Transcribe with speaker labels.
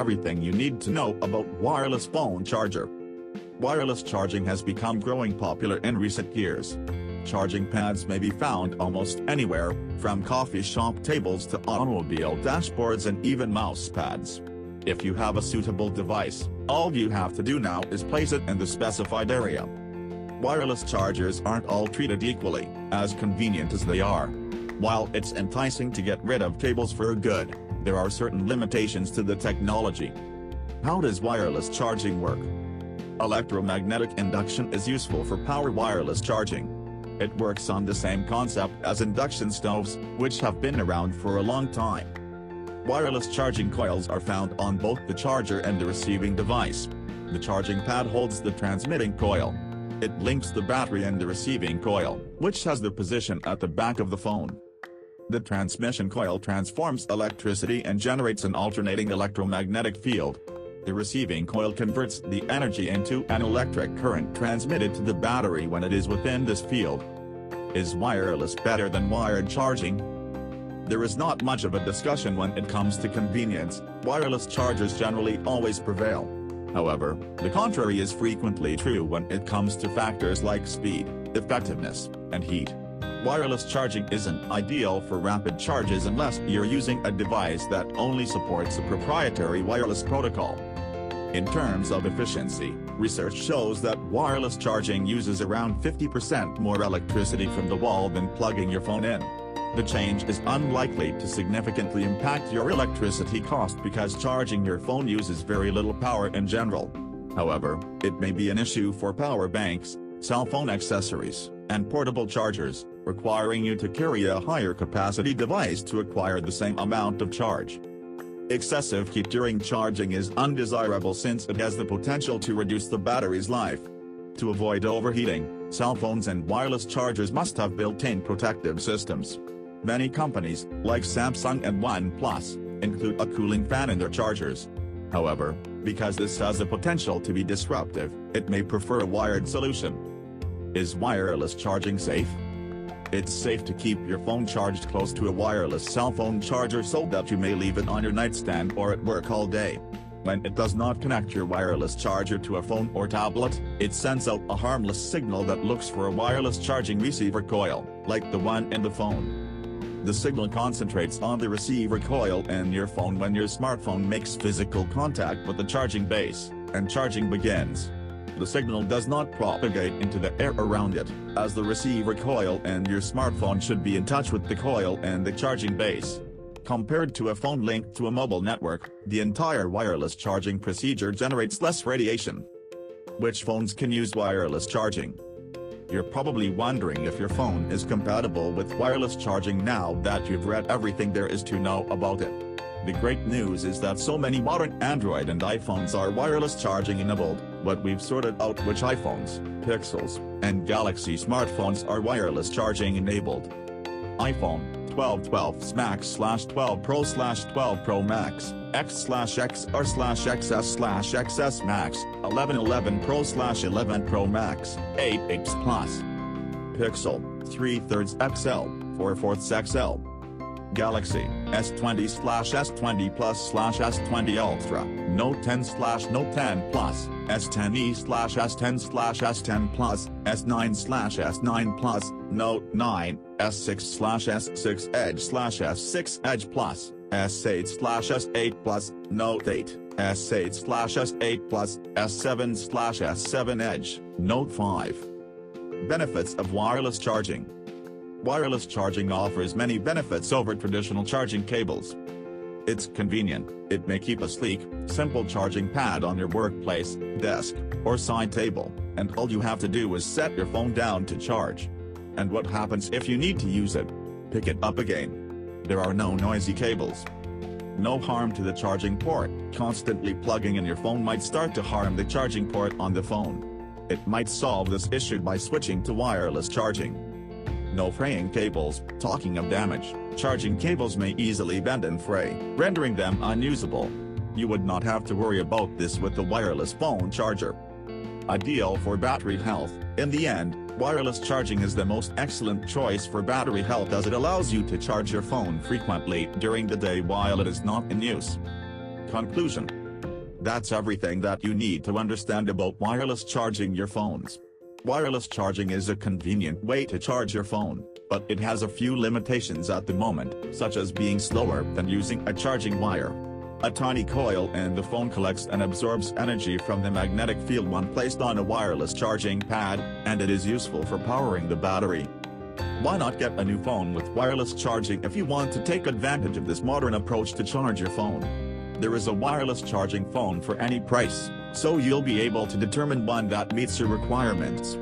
Speaker 1: everything you need to know about wireless phone charger. Wireless charging has become growing popular in recent years. Charging pads may be found almost anywhere, from coffee shop tables to automobile dashboards and even mouse pads. If you have a suitable device, all you have to do now is place it in the specified area. Wireless chargers aren't all treated equally, as convenient as they are. While it's enticing to get rid of cables for good, there are certain limitations to the technology. How does wireless charging work? Electromagnetic induction is useful for power wireless charging. It works on the same concept as induction stoves, which have been around for a long time. Wireless charging coils are found on both the charger and the receiving device. The charging pad holds the transmitting coil. It links the battery and the receiving coil, which has the position at the back of the phone. The transmission coil transforms electricity and generates an alternating electromagnetic field. The receiving coil converts the energy into an electric current transmitted to the battery when it is within this field. Is wireless better than wired charging? There is not much of a discussion when it comes to convenience, wireless chargers generally always prevail. However, the contrary is frequently true when it comes to factors like speed, effectiveness, and heat. Wireless charging isn't ideal for rapid charges unless you're using a device that only supports a proprietary wireless protocol. In terms of efficiency, research shows that wireless charging uses around 50% more electricity from the wall than plugging your phone in. The change is unlikely to significantly impact your electricity cost because charging your phone uses very little power in general. However, it may be an issue for power banks, cell phone accessories, and portable chargers, requiring you to carry a higher capacity device to acquire the same amount of charge. Excessive heat during charging is undesirable since it has the potential to reduce the battery's life. To avoid overheating, cell phones and wireless chargers must have built-in protective systems. Many companies, like Samsung and OnePlus, include a cooling fan in their chargers. However, because this has the potential to be disruptive, it may prefer a wired solution. Is wireless charging safe? It's safe to keep your phone charged close to a wireless cell phone charger so that you may leave it on your nightstand or at work all day. When it does not connect your wireless charger to a phone or tablet, it sends out a harmless signal that looks for a wireless charging receiver coil, like the one in the phone. The signal concentrates on the receiver coil in your phone when your smartphone makes physical contact with the charging base, and charging begins the signal does not propagate into the air around it, as the receiver coil and your smartphone should be in touch with the coil and the charging base. Compared to a phone linked to a mobile network, the entire wireless charging procedure generates less radiation. Which phones can use wireless charging? You're probably wondering if your phone is compatible with wireless charging now that you've read everything there is to know about it. The great news is that so many modern Android and iPhones are wireless charging enabled, but we've sorted out which iPhones, Pixels, and Galaxy smartphones are wireless charging enabled. iPhone 1212 Max slash 12 Pro slash 12 Pro Max, X slash XR slash XS slash XS Max, 1111 Pro slash 11 Pro Max, 8X Plus. Pixel, 3 thirds XL, 4 fourths XL, Galaxy S20 slash S20 Plus slash S20 Ultra, Note 10 slash Note 10 Plus, S10e slash S10 slash S10 Plus, S9 slash S9 Plus, Note 9, S6 slash S6 Edge slash S6 Edge Plus, S8 slash S8 Plus, Note 8, S8 slash S8 Plus, S7 slash S7 Edge, Note 5. Benefits of wireless charging. Wireless charging offers many benefits over traditional charging cables. It's convenient, it may keep a sleek, simple charging pad on your workplace, desk, or side table, and all you have to do is set your phone down to charge. And what happens if you need to use it? Pick it up again. There are no noisy cables. No harm to the charging port, constantly plugging in your phone might start to harm the charging port on the phone. It might solve this issue by switching to wireless charging. No fraying cables, talking of damage, charging cables may easily bend and fray, rendering them unusable. You would not have to worry about this with the wireless phone charger. Ideal for battery health, in the end, wireless charging is the most excellent choice for battery health as it allows you to charge your phone frequently during the day while it is not in use. Conclusion That's everything that you need to understand about wireless charging your phones. Wireless charging is a convenient way to charge your phone, but it has a few limitations at the moment, such as being slower than using a charging wire. A tiny coil in the phone collects and absorbs energy from the magnetic field when placed on a wireless charging pad, and it is useful for powering the battery. Why not get a new phone with wireless charging if you want to take advantage of this modern approach to charge your phone? There is a wireless charging phone for any price, so you'll be able to determine one that meets your requirements.